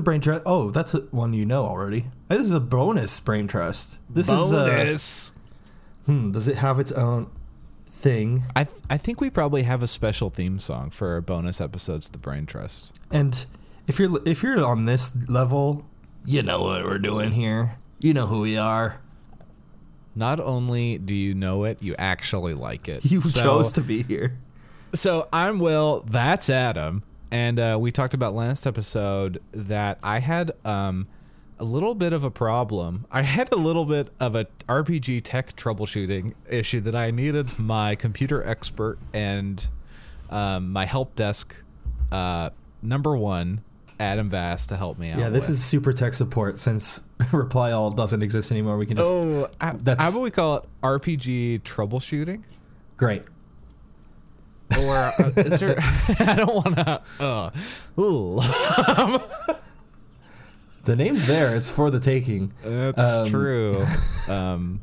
right. This is the brain trust. Oh, that's one you know already. This is a bonus brain trust. This is uh, Bonus. hmm, does it have its own thing? I th- I think we probably have a special theme song for our bonus episodes of the Brain Trust. And if you're if you're on this level, you know what we're doing here. You know who we are. Not only do you know it, you actually like it. You So- chose to be here. So I'm Will. That's Adam. And uh, we talked about last episode that I had um, a little bit of a problem. I had a little bit of a RPG tech troubleshooting issue that I needed my computer expert and um, my help desk uh, number one, Adam Vass, to help me out. Yeah, this with. is super tech support since Reply All doesn't exist anymore. We can just Oh, I- That's- how about we call it RPG troubleshooting? great. Or uh, is there? I don't want to. Uh, ooh, The name's there. It's for the taking. that's Um, true. Um,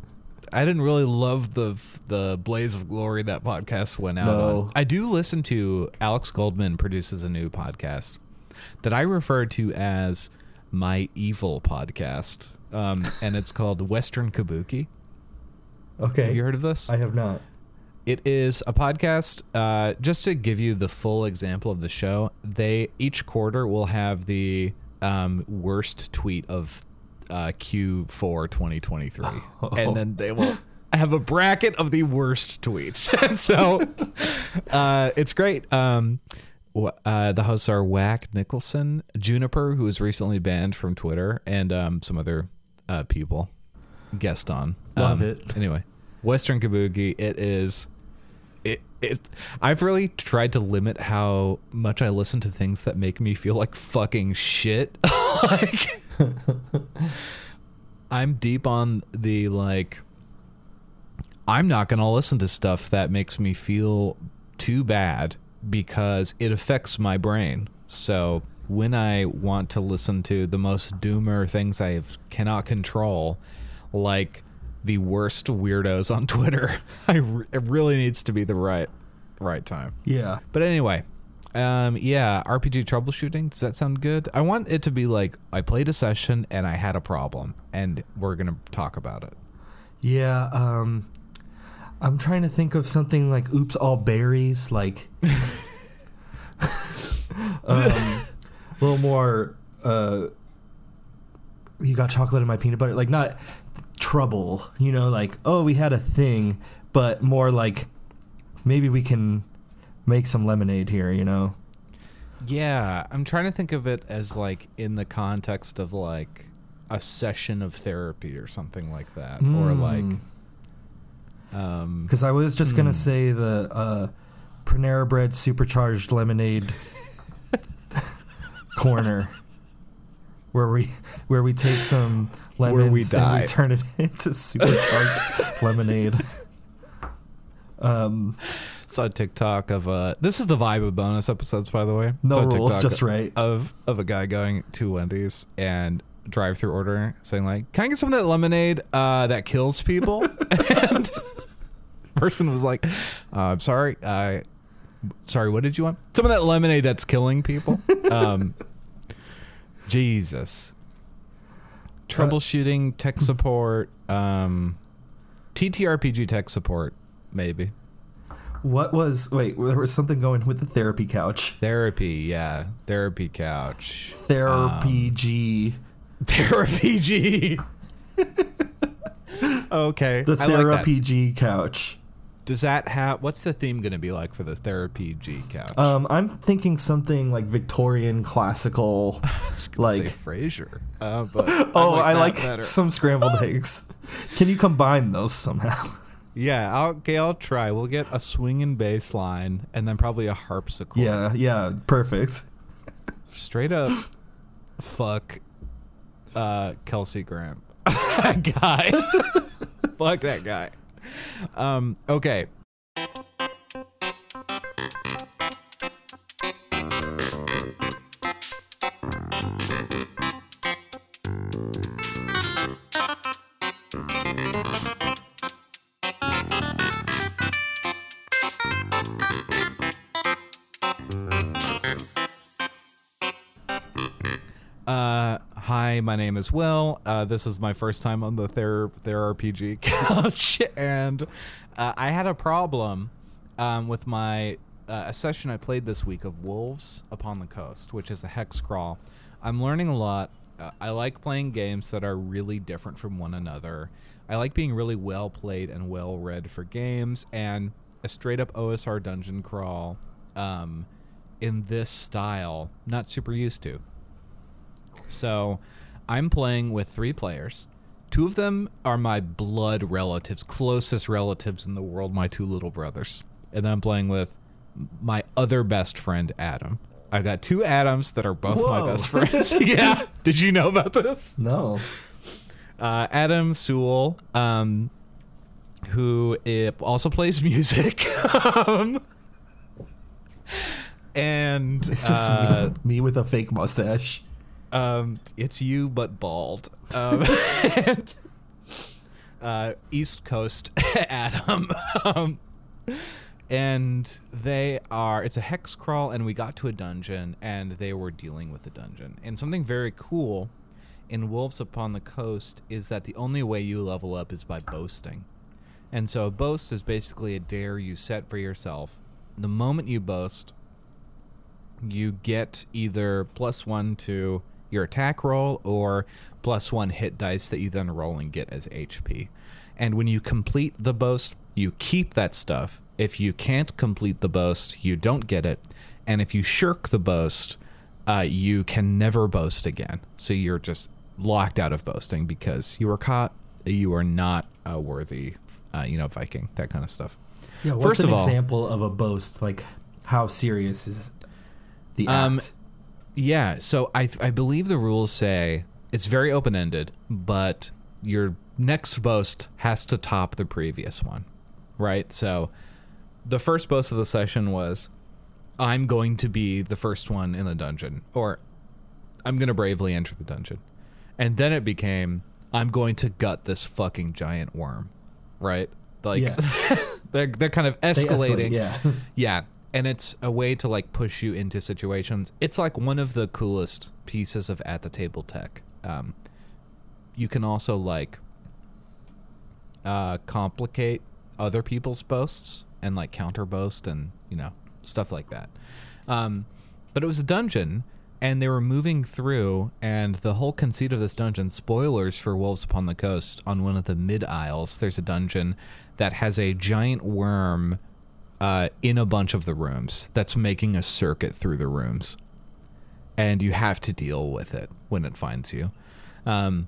I didn't really love the the blaze of glory that podcast went out No. on. I do listen to Alex Goldman produces a new podcast that I refer to as my evil podcast, um, and it's called Western Kabuki. Okay. Have you heard of this? I have not. It is a podcast. Uh, just to give you the full example of the show, they each quarter will have the um, worst tweet of uh, Q4 2023, and then they will have a bracket of the worst tweets. so uh, it's great. Um, uh, the hosts are Whack Nicholson, Juniper, who was recently banned from Twitter, and um, some other uh, people guest on. Love Um, it. Anyway, Western Kabuki. It is. I've really tried to limit how much I listen to things that make me feel like fucking shit. like, I'm deep on the like. I'm not gonna listen to stuff that makes me feel too bad because it affects my brain. So when I want to listen to the most doomer things I cannot control, like the worst weirdos on Twitter, I re- it really needs to be the right right time. Yeah. But anyway, um, yeah, RPG troubleshooting. Does that sound good? I want it to be like I played a session and I had a problem, and we're gonna talk about it. Yeah. Um, I'm trying to think of something like "Oops, all berries." Like, um, a little more. Uh, you got chocolate in my peanut butter. Like not trouble. You know, like oh, we had a thing, but more like maybe we can make some lemonade here. You know. Yeah, I'm trying to think of it as like in the context of like a session of therapy or something like that, or Mm. like. Um, Because I was just gonna Hmm. say the uh, Panera Bread supercharged lemonade corner, where we where we take some Where lemons we and die. we turn it into supercharged lemonade. Um, saw a TikTok of uh this is the vibe of bonus episodes by the way. No rules, TikTok just right. Of of a guy going to Wendy's and drive through order saying like, Can I get some of that lemonade uh that kills people? and person was like, uh, I'm sorry, uh sorry, what did you want? Some of that lemonade that's killing people. Um Jesus. Troubleshooting, tech support, um TTRPG tech support, maybe. what was wait? There was something going with the therapy couch. Therapy, yeah. Therapy couch. Therapy G. Therapy G. okay. The I like therapy G couch. Does that have what's the theme going to be like for the therapy G couch? Um, I'm thinking something like Victorian classical. I like- say Frasier. Uh, but Oh, I that like some scrambled eggs. Can you combine those somehow? Yeah, I'll, okay, I'll try. We'll get a swinging bass line and then probably a harpsichord. Yeah, yeah, perfect. Straight up fuck uh Kelsey Grammer. guy. fuck that guy. Um okay. My name is Will. Uh, this is my first time on the Ther Ther RPG couch, and uh, I had a problem um, with my uh, a session I played this week of Wolves Upon the Coast, which is a hex crawl. I'm learning a lot. Uh, I like playing games that are really different from one another. I like being really well played and well read for games, and a straight up OSR dungeon crawl um, in this style, not super used to. So I'm playing with three players. Two of them are my blood relatives, closest relatives in the world, my two little brothers. And I'm playing with my other best friend, Adam. I've got two Adams that are both my best friends. yeah. Did you know about this? No. Uh, Adam Sewell, um, who also plays music. um, and It's just uh, me, me with a fake mustache. Um, it's you but bald. Um, and, uh, East Coast Adam. um, and they are it's a hex crawl and we got to a dungeon and they were dealing with the dungeon. And something very cool in Wolves Upon the Coast is that the only way you level up is by boasting. And so a boast is basically a dare you set for yourself. The moment you boast, you get either plus one to your attack roll or plus one hit dice that you then roll and get as HP. And when you complete the boast, you keep that stuff. If you can't complete the boast, you don't get it. And if you shirk the boast, uh, you can never boast again. So you're just locked out of boasting because you were caught. You are not uh, worthy, uh, you know, Viking, that kind of stuff. Yeah, what's First an of all- example of a boast? Like, how serious is the Um, act? Yeah, so I I believe the rules say it's very open ended, but your next boast has to top the previous one, right? So the first boast of the session was I'm going to be the first one in the dungeon, or I'm going to bravely enter the dungeon. And then it became I'm going to gut this fucking giant worm, right? Like Yeah. they're they're kind of escalating. escalate, yeah. Yeah, and it's a way to like push you into situations. It's like one of the coolest pieces of at the table tech. Um, you can also like uh, complicate other people's boasts and like counter boast and you know stuff like that. Um, but it was a dungeon, and they were moving through, and the whole conceit of this dungeon. Spoilers for Wolves Upon the Coast. On one of the mid isles, there's a dungeon that has a giant worm uh, in a bunch of the rooms that's making a circuit through the rooms, and you have to deal with it when it finds you. Um,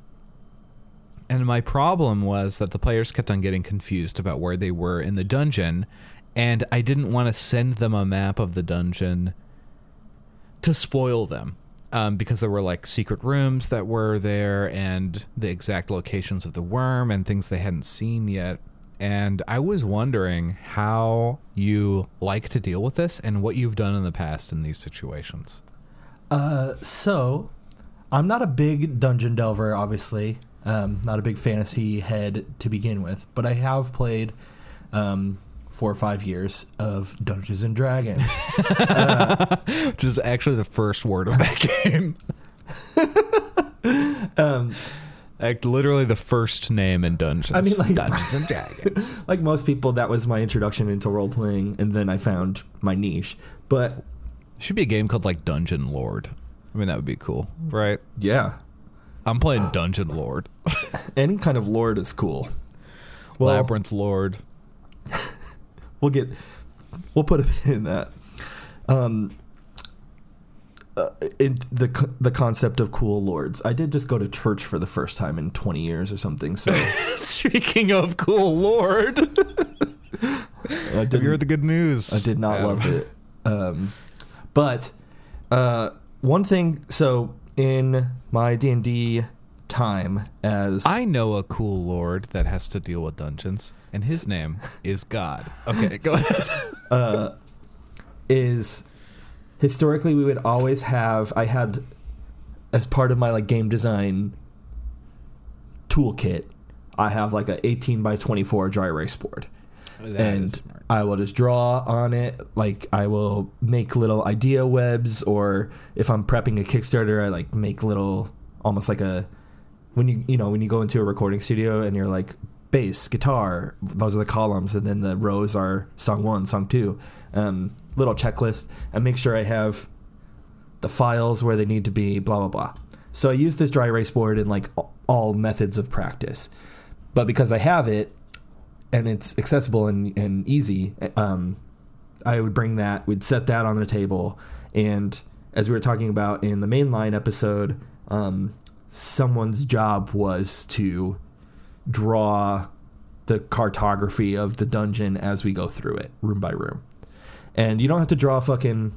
and my problem was that the players kept on getting confused about where they were in the dungeon, and I didn't want to send them a map of the dungeon to spoil them. Um, because there were like secret rooms that were there and the exact locations of the worm and things they hadn't seen yet. And I was wondering how you like to deal with this and what you've done in the past in these situations. Uh, so I'm not a big dungeon delver, obviously. Um, not a big fantasy head to begin with, but I have played um, four or five years of Dungeons and Dragons. Which is actually the first word of that game. um, Like literally the first name in Dungeons. I mean, like- Dungeons and Dragons. like most people, that was my introduction into role playing, and then I found my niche. But Should be a game called like Dungeon Lord. I mean, that would be cool, right? yeah, I'm playing Dungeon Lord, any kind of lord is cool. Well, Labyrinth Lord. we'll get we'll put a pin in that um uh, in the the concept of cool lords i did just go to church for the first time in 20 years or something so Speaking of cool Lord, i have did, you heard the good news? I did not Adam? love it um but uh one thing so in my d&d time as I know a cool Lord that has to deal with dungeons, and his name is God. Okay, go ahead. uh, is historically we would always have I had as part of my like game design toolkit I have like a 18 by 24 dry erase board and. I will just draw on it. Like I will make little idea webs, or if I'm prepping a Kickstarter, I like make little, almost like a when you you know when you go into a recording studio and you're like bass, guitar, those are the columns, and then the rows are song one, song two, um, little checklist, and make sure I have the files where they need to be, blah blah blah. So I use this dry erase board in like all methods of practice, but because I have it and it's accessible and, and easy, um, I would bring that, we'd set that on the table, and as we were talking about in the mainline episode, um, someone's job was to draw the cartography of the dungeon as we go through it, room by room. And you don't have to draw fucking,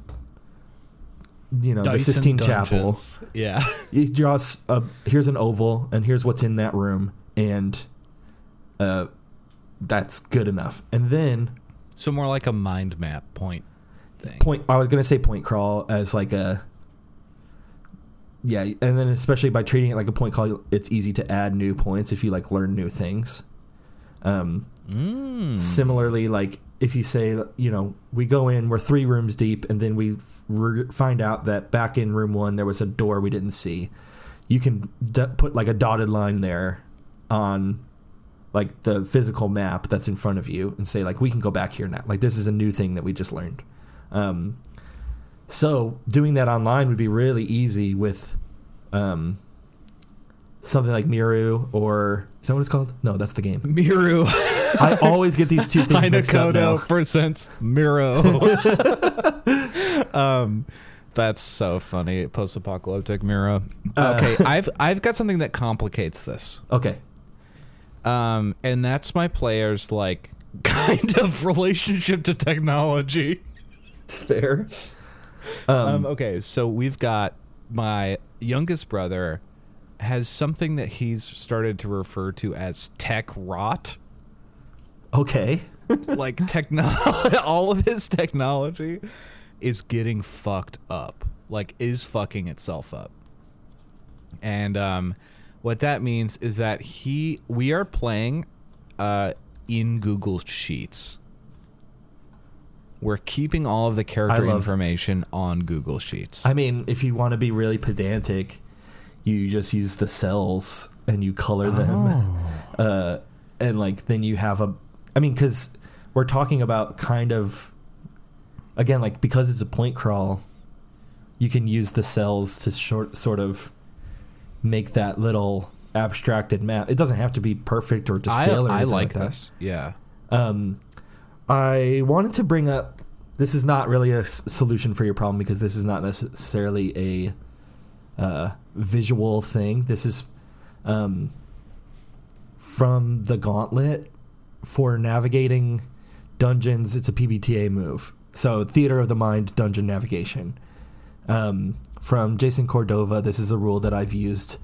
you know, the Sistine Chapel. Yeah. You draw s- a here's an oval, and here's what's in that room, and uh, that's good enough. And then So more like a mind map point thing. point. I was gonna say point crawl as like a yeah, and then especially by treating it like a point crawl, it's easy to add new points if you like learn new things. Um, Mm. Similarly, like if you say, you know, we go in, we're three rooms deep, and then we re- find out that back in room one there was a door we didn't see. You can d- put like a dotted line there on like the physical map that's in front of you and say like we can go back here now. Like this is a new thing that we just learned. Um, so doing that online would be really easy with um, something like Miru or is that what it's called? No, that's the game. Miru. I always get these two things mixed up now. Hinakoto presents Miro. um, that's so funny. Post-apocalyptic Miro. Uh, Okay, I've I've got something that complicates this. Okay. Um, and that's my players' like kind of relationship to technology. It's fair. Um, Um, okay, so we've got my youngest brother has something that he's started to refer to as tech rot. okay. like technology all of his technology is getting fucked up like is fucking itself up and um what that means is that he we are playing uh in google sheets we're keeping all of the character love- information on google sheets I mean, if you want to be really pedantic, you just use the cells and you color them. Oh. Uh, and like then you have a I mean cuz we're talking about kind of again like because it's a point crawl, you can use the cells to short sort of make that little abstracted map. It doesn't have to be perfect or to I, scale or I anything like that. this yeah Um, I wanted to bring up. This is not really a s- solution for your problem because this is not necessarily a uh, visual thing. This is um, from the Gauntlet for navigating dungeons. It's a PBTA move. So Theater of the Mind Dungeon Navigation. Um, from Jason Cordova. This is a rule that I've used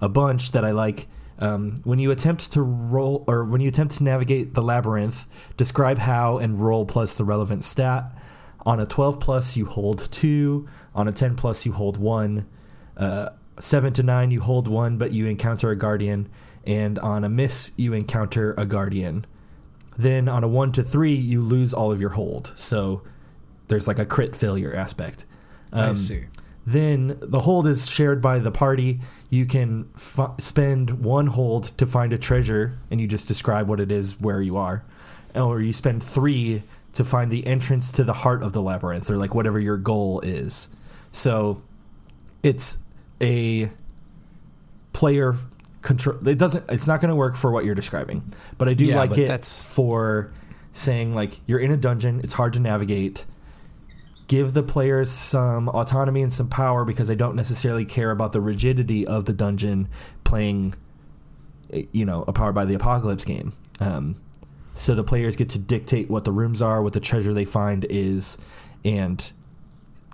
a bunch that I like. Um, when you attempt to roll, or when you attempt to navigate the labyrinth, describe how and roll plus the relevant stat. On a 12 plus, you hold two. On a 10 plus, you hold one. Uh, 7 to 9, you hold one, but you encounter a guardian. And on a miss, you encounter a guardian. Then on a 1 to 3, you lose all of your hold. So there's like a crit failure aspect. i Um, see then the hold is shared by the party. You can f- spend one hold to find a treasure, and you just describe what it is where you are, or you spend three to find the entrance to the heart of the labyrinth, or like whatever your goal is. So it's a player control. It doesn't. It's not going to work for what you're describing, but I do Yeah, like it that's- for saying like you're in a dungeon. It's hard to navigate give the players some autonomy and some power because I don't necessarily care about the rigidity of the dungeon playing, you know, a Powered by the Apocalypse game. Um, so the players get to dictate what the rooms are, what the treasure they find is, and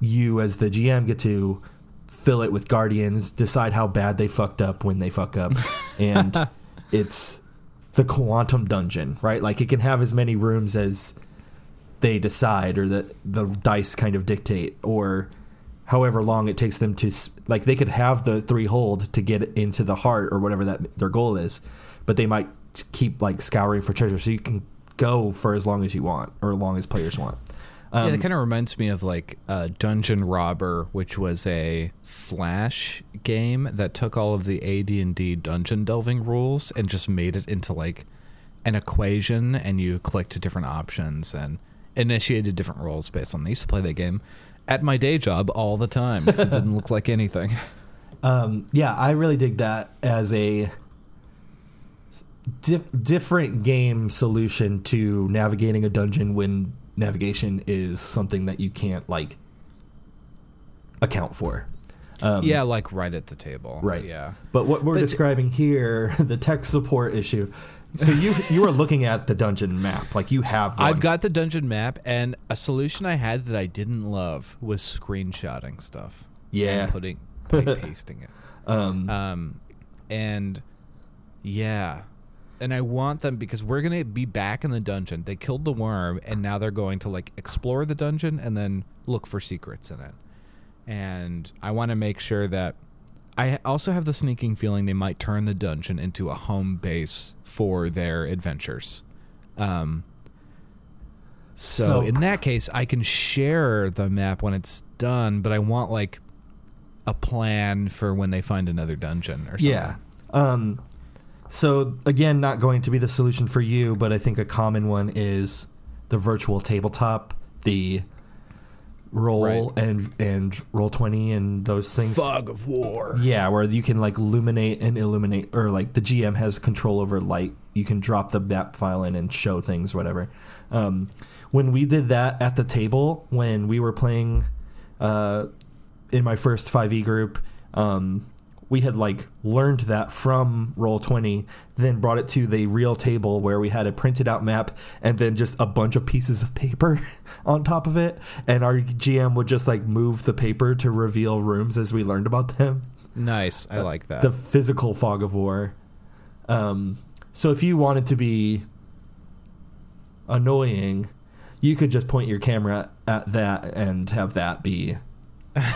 you as the GM get to fill it with guardians, decide how bad they fucked up when they fuck up, and it's the quantum dungeon, right? Like it can have as many rooms as they decide or that the dice kind of dictate or however long it takes them to like they could have the three hold to get into the heart or whatever that their goal is but they might keep like scouring for treasure so you can go for as long as you want or as long as players want. Um, yeah, that kind of reminds me of like uh, Dungeon Robber, which was a Flash game that took all of the AD and D dungeon delving rules and just made it into like an equation, and you clicked different options and initiated different roles based on. I used to play that game at my day job all the time because it didn't look like anything. Um, yeah, I really dig that as a di- different game solution to navigating a dungeon when navigation is something that you can't like account for. Um, yeah, like right at the table. Right. Yeah. But what we're But- describing here, the tech support issue. So you you are looking at the dungeon map, like you have. One. I've got the dungeon map, and a solution I had that I didn't love was screenshotting stuff. Yeah. And putting, pasting it. Um, Um, and yeah, and I want them because we're gonna be back in the dungeon. They killed the worm, and now they're going to like explore the dungeon and then look for secrets in it. And I want to make sure that I also have the sneaking feeling they might turn the dungeon into a home base for their adventures. Um, so, So- in that case, I can share the map when it's done, but I want like a plan for when they find another dungeon or something. Yeah. Um, so again, not going to be the solution for you, but I think a common one is the virtual tabletop, the roll Right. and and Roll20 and those things. Fog of War. Yeah, where you can like illuminate and illuminate, or like the GM has control over light. You can drop the map file in and show things, whatever. Um, when we did that at the table, when we were playing uh, in my first 5e group, um, we had like learned that from Roll20, then brought it to the real table where we had a printed out map and then just a bunch of pieces of paper on top of it. And our GM would just like move the paper to reveal rooms as we learned about them Nice. I like that. the physical fog of war. Um, so if you wanted to be annoying, you could just point your camera at that and have that be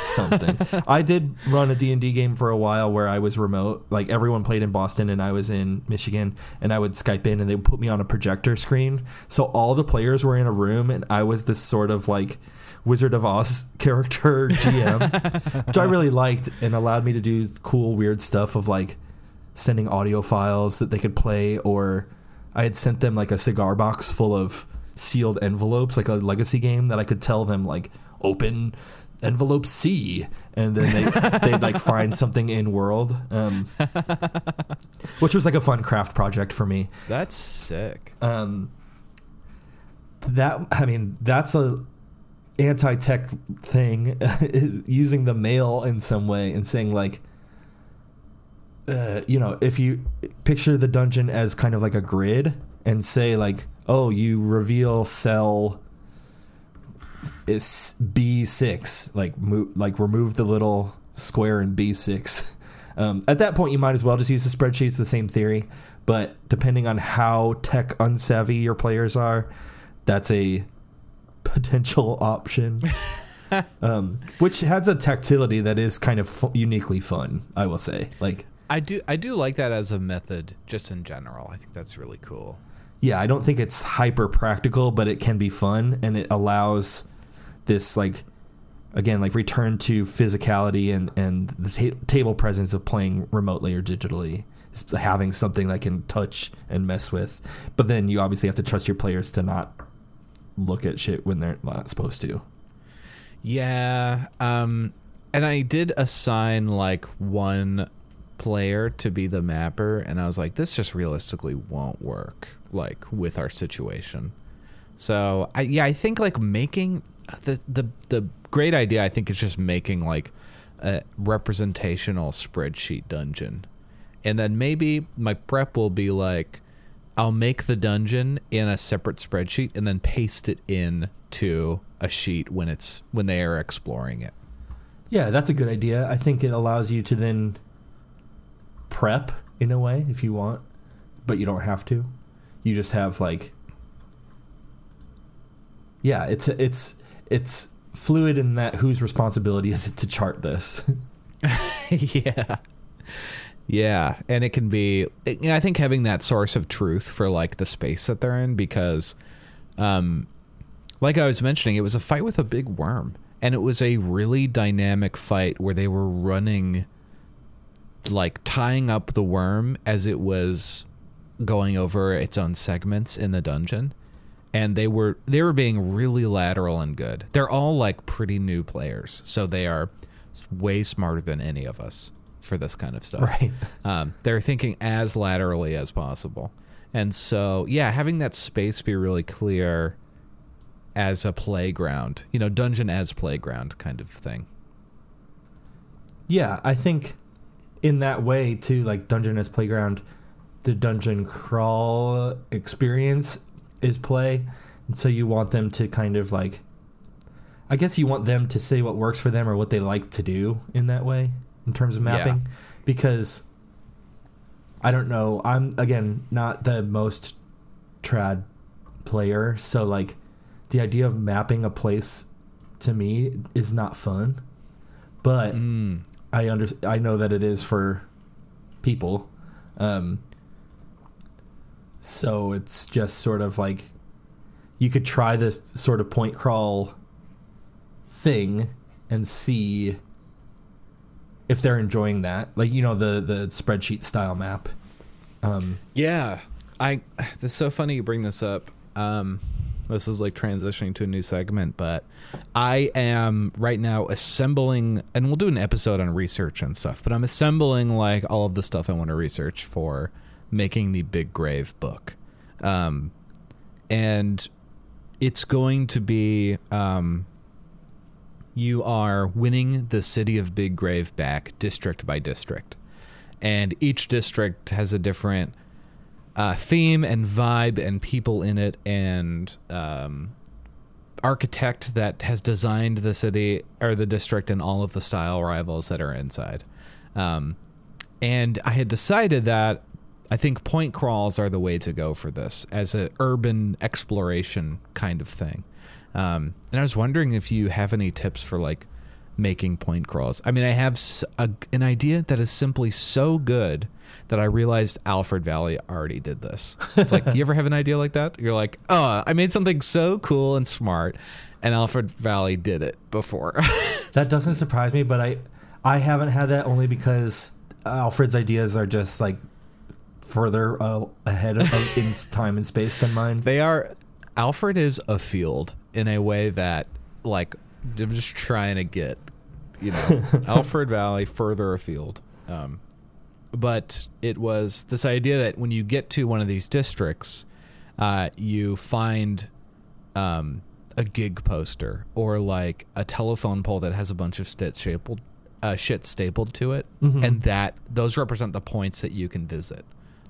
something. I did run a D&D game for a while where I was remote. Like everyone played in Boston and I was in Michigan and I would Skype in and they would put me on a projector screen. So all the players were in a room and I was this sort of like Wizard of Oz character GM, which I really liked and allowed me to do cool weird stuff of like sending audio files that they could play or I had sent them like a cigar box full of sealed envelopes like a legacy game that I could tell them like open envelope C and then they they'd like find something in world um, which was like a fun craft project for me That's sick. um, that I mean that's a anti-tech thing is using the mail in some way and saying like uh, you know if you picture the dungeon as kind of like a grid and say like oh you reveal cell is B6 like move like remove the little square in B6 um, at that point you might as well just use the spreadsheet it's the same theory but depending on how tech unsavvy your players are that's a potential option um, which has a tactility that is kind of fu- uniquely fun i will say like I do I do like that as a method just in general. I think that's really cool. yeah i don't think it's hyper practical but it can be fun and it allows this like again like return to physicality and and the ta- table presence of playing remotely or digitally having something that can touch and mess with but then you obviously have to trust your players to not look at shit when they're not supposed to Yeah. Um and I did assign like one player to be the mapper and I was like this just realistically won't work like with our situation. So, I yeah, I think like making the the the great idea I think is just making like a representational spreadsheet dungeon. And then maybe my prep will be like I'll make the dungeon in a separate spreadsheet and then paste it in to a sheet when it's when they are exploring it. Yeah, that's a good idea. I think it allows you to then prep in a way if you want, but you don't have to. You just have like Yeah, it's it's it's fluid in that whose responsibility is it to chart this? yeah. Yeah, and it can be. You know, I think having that source of truth for like the space that they're in, because, um, like I was mentioning, it was a fight with a big worm, and it was a really dynamic fight where they were running, like tying up the worm as it was going over its own segments in the dungeon, and they were they were being really lateral and good. They're all like pretty new players, so they are way smarter than any of us for this kind of stuff. Right. Um, they're thinking as laterally as possible. And so, yeah, having that space be really clear as a playground, you know, dungeon as playground kind of thing. Yeah, I think in that way too, like Dungeon as Playground, the dungeon crawl experience is play. And so you want them to kind of like I guess you want them to say what works for them or what they like to do in that way in terms of mapping. Yeah. Because I don't know, I'm again not the most trad player, so like the idea of mapping a place to me is not fun. But Mm. I under I know that it is for people. Um, so it's just sort of like you could try this sort of point crawl thing and see if they're enjoying that. Like you know the the spreadsheet style map. Um, Yeah, I. It's so funny you bring this up. Um, this is like transitioning to a new segment, but I am right now assembling, and we'll do an episode on research and stuff. But I'm assembling like all of the stuff I want to research for making the Big Grave book, um, and it's going to be um, you are winning the city of Big Grave back district by district. And each district has a different uh, theme and vibe and people in it and um, architect that has designed the city or the district and all of the style rivals that are inside. Um, and I had decided that I think point crawls are the way to go for this as an urban exploration kind of thing. Um, and I was wondering if you have any tips for like making point crawls. I mean, I have a, an idea that is simply so good that I realized Alfred Valley already did this. It's like, you ever have an idea like that? You're like, oh, I made something so cool and smart, and Alfred Valley did it before. that doesn't surprise me, but I I haven't had that only because Alfred's ideas are just like further uh, ahead of, of in time and space than mine. they are. Alfred is a field in a way that, like, I'm just trying to get, you know, Alfred Valley further afield. Um, but it was this idea that when you get to one of these districts, uh, you find um, a gig poster or like a telephone pole that has a bunch of shit stapled, uh, shit stapled to it, Mhm. and that those represent the points that you can visit.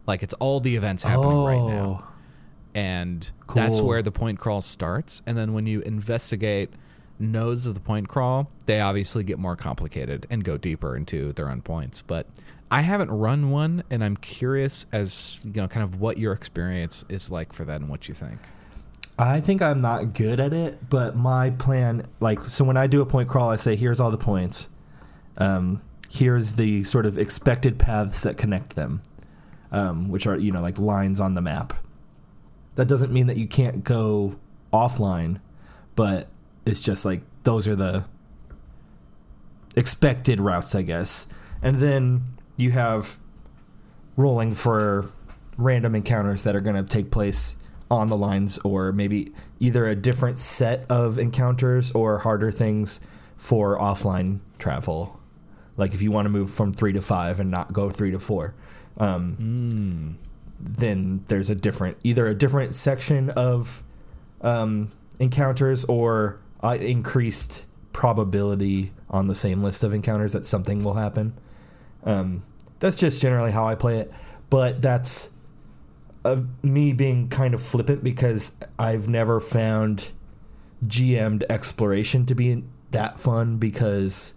Like it's all the events happening right now Oh, and that's where the point crawl starts. And then when you investigate nodes of the point crawl, they obviously get more complicated and go deeper into their own points. But I haven't run one, and I'm curious as you know, kind of what your experience is like for that and what you think. I think I'm not good at it, but my plan, like, so when I do a point crawl, I say, here's all the points. Um, here's the sort of expected paths that connect them, um, which are, you know, like lines on the map. That doesn't mean that you can't go offline, but it's just like those are the expected routes, I guess. And then you have rolling for random encounters that are going to take place on the lines or maybe either a different set of encounters or harder things for offline travel like if you want to move from three to five and not go three to four um, Mm. then there's a different either a different section of um, encounters or increased probability on the same list of encounters that something will happen. Um, that's just generally how I play it, but that's uh, me being kind of flippant because I've never found GM'd exploration to be that fun because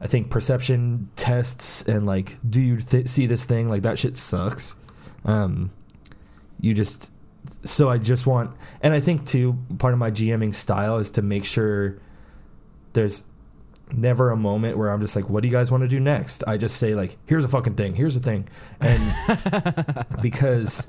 I think perception tests and like, do you th- see this thing? Like that shit sucks. Um, you just so I just want, and I think too, part of my GMing style is to make sure there's never a moment where I'm just like, what do you guys want to do next? I just say like, here's a fucking thing, here's a thing, and because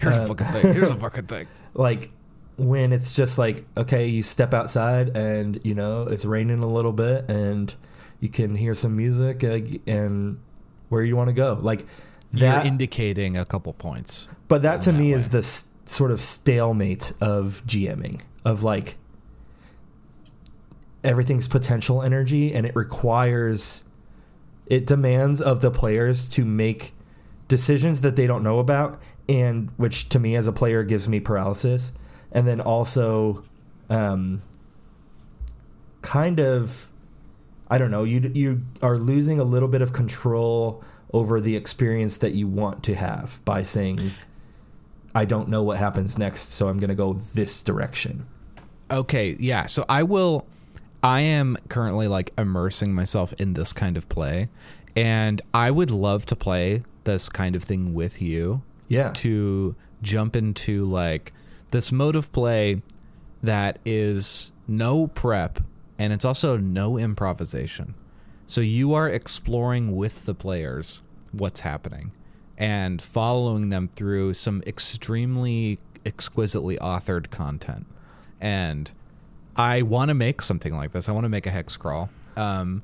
Here's Uh, a fucking thing. Here's a fucking thing. like when it's just like okay you step outside and you know it's raining a little bit and you can hear some music and, and where you want to go like You're that indicating a couple points. but that to that me way. is the s- sort of stalemate of gming of like everything's potential energy and it requires it demands of the players to make decisions that they don't know about and which to me as a player gives me paralysis and then also um kind of i don't know you you are losing a little bit of control over the experience that you want to have by saying i don't know what happens next so i'm going to go this direction Okay, yeah. So I will. I am currently like immersing myself in this kind of play, and I would love to play this kind of thing with you. yeah To jump into like this mode of play that is no prep and it's also no improvisation. So you are exploring with the players what's happening and following them through some extremely exquisitely authored content. And I want to make something like this. I want to make a hex crawl. Um,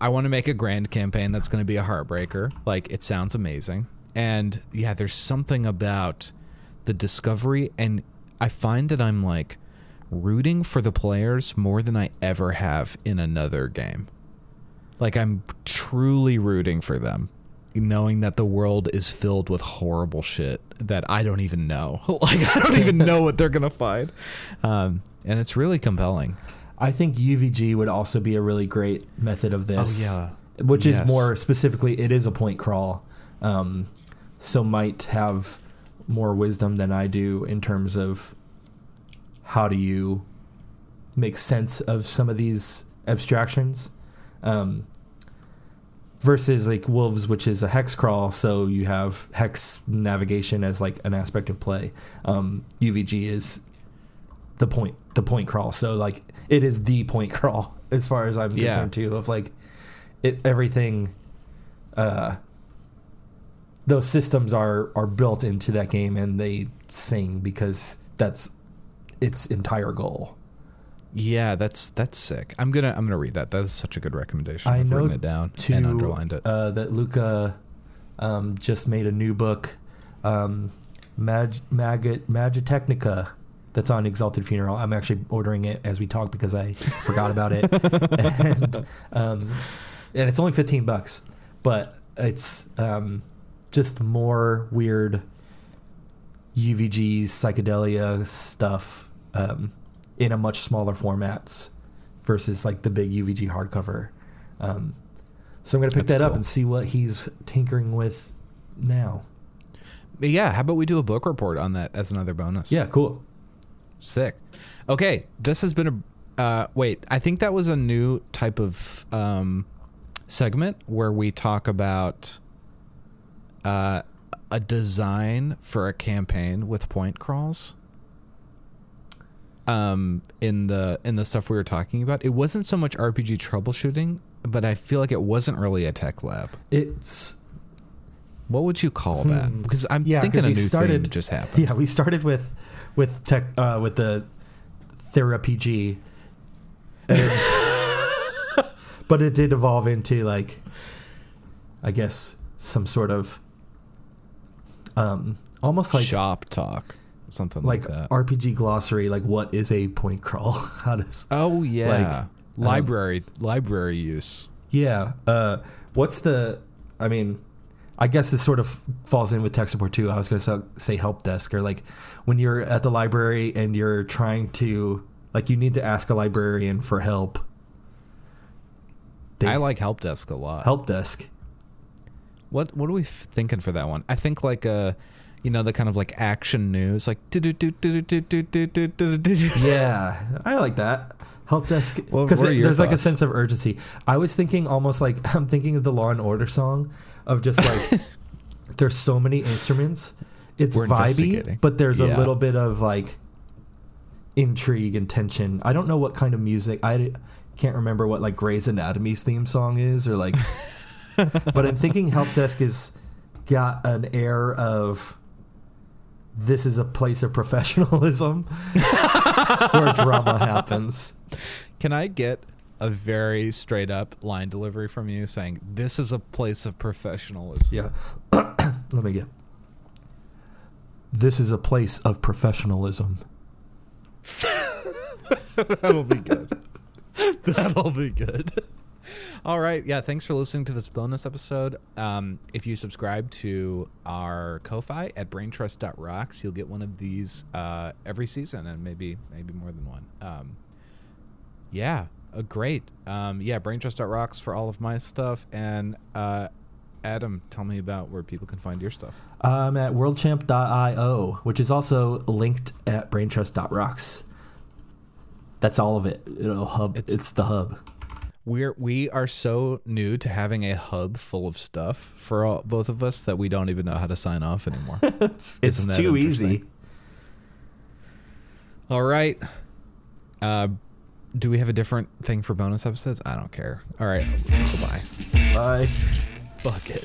I want to make a grand campaign that's going to be a heartbreaker. Like it sounds amazing. And yeah, there's something about the discovery and I find that I'm like rooting for the players more than I ever have in another game. Like I'm truly rooting for them, knowing that the world is filled with horrible shit that I don't even know. like I don't even know what they're gonna find, um, and it's really compelling. i think uvg would also be a really great method of this Oh, yeah, which is more specifically it is a point crawl um, so might have more wisdom than i do in terms of how do you make sense of some of these abstractions um, versus like wolves which is a hex crawl so you have hex navigation as like an aspect of play um, uvg is the point the point crawl so like it is the point crawl as far as i'm Yeah. concerned too of like it everything uh those systems are are built into that game and they sing because that's its entire goal Yeah, that's that's sick. I'm gonna I'm gonna read that. That's such a good recommendation. I I've know written it down to and underlined it. uh that Luka um just made a new book um Mag Mag Magitechnica that's on Exalted Funeral. I'm actually ordering it as we talk because I forgot about it. and um and it's only 15 bucks, but it's um just more weird UVG psychedelia stuff um, in a much smaller formats versus like the big UVG hardcover. Um, so I'm gonna pick That's that up and see what he's tinkering with now. But yeah, how about we do a book report on that as another bonus? Yeah, cool. Sick. Okay, this has been a. Uh, wait, I think that was a new type of um, segment where we talk about uh, a design for a campaign with point crawls. Um, in the in the stuff we were talking about, it wasn't so much RPG troubleshooting, but I feel like it wasn't really a tech lab. It's What would you call that? Hmm. Because I'm Yeah, thinking a new started- thing just happened. yeah. We started with with tech uh, with the therapy, but it did evolve into like, I guess some sort of um almost like Shop talk, something like, like that. RPG glossary. Like, what is a point crawl? How does Oh yeah, um, library library use. Yeah. Uh, what's the? I mean, I guess this sort of falls in with tech support too. I was going to say help desk or like when you're at the library and you're trying to like you need to ask a librarian for help. They- I like help desk a lot. help desk. What what are we f- thinking for that one? I think like a you know the kind of like action news like yeah i like that help desk because there's thoughts? like a sense of urgency i was thinking almost like i'm thinking of the law and order song of just like there's so many instruments it's We're vibey but there's yeah. a little bit of like intrigue and tension i don't know what kind of music i can't remember what like gray's anatomy's theme song is or like but I'm thinking help desk has got an air of this is a place of professionalism where drama happens. Can I get a very straight up line delivery from you saying this is a place of professionalism? Yeah. Let me get. This is a place of professionalism. That'll be good. That'll be good. All right. Yeah. Thanks for listening to this bonus episode. Um, if you subscribe to our Ko-fi at braintrust.rocks, you'll get one of these uh, every season and maybe maybe more than one. Um, yeah. Uh, great. Um, yeah. Braintrust.rocks for all of my stuff. And uh, Adam, tell me about where people can find your stuff. I'm at worldchamp.io, which is also linked at braintrust.rocks. That's all of it. It'll hub. It's, It's- the hub we're we are so new to having a hub full of stuff for all, both of us that we don't even know how to sign off anymore. it's, it's too easy. All right. Uh, do we have a different thing for bonus episodes? I don't care. All right. bye. Bye. Bucket.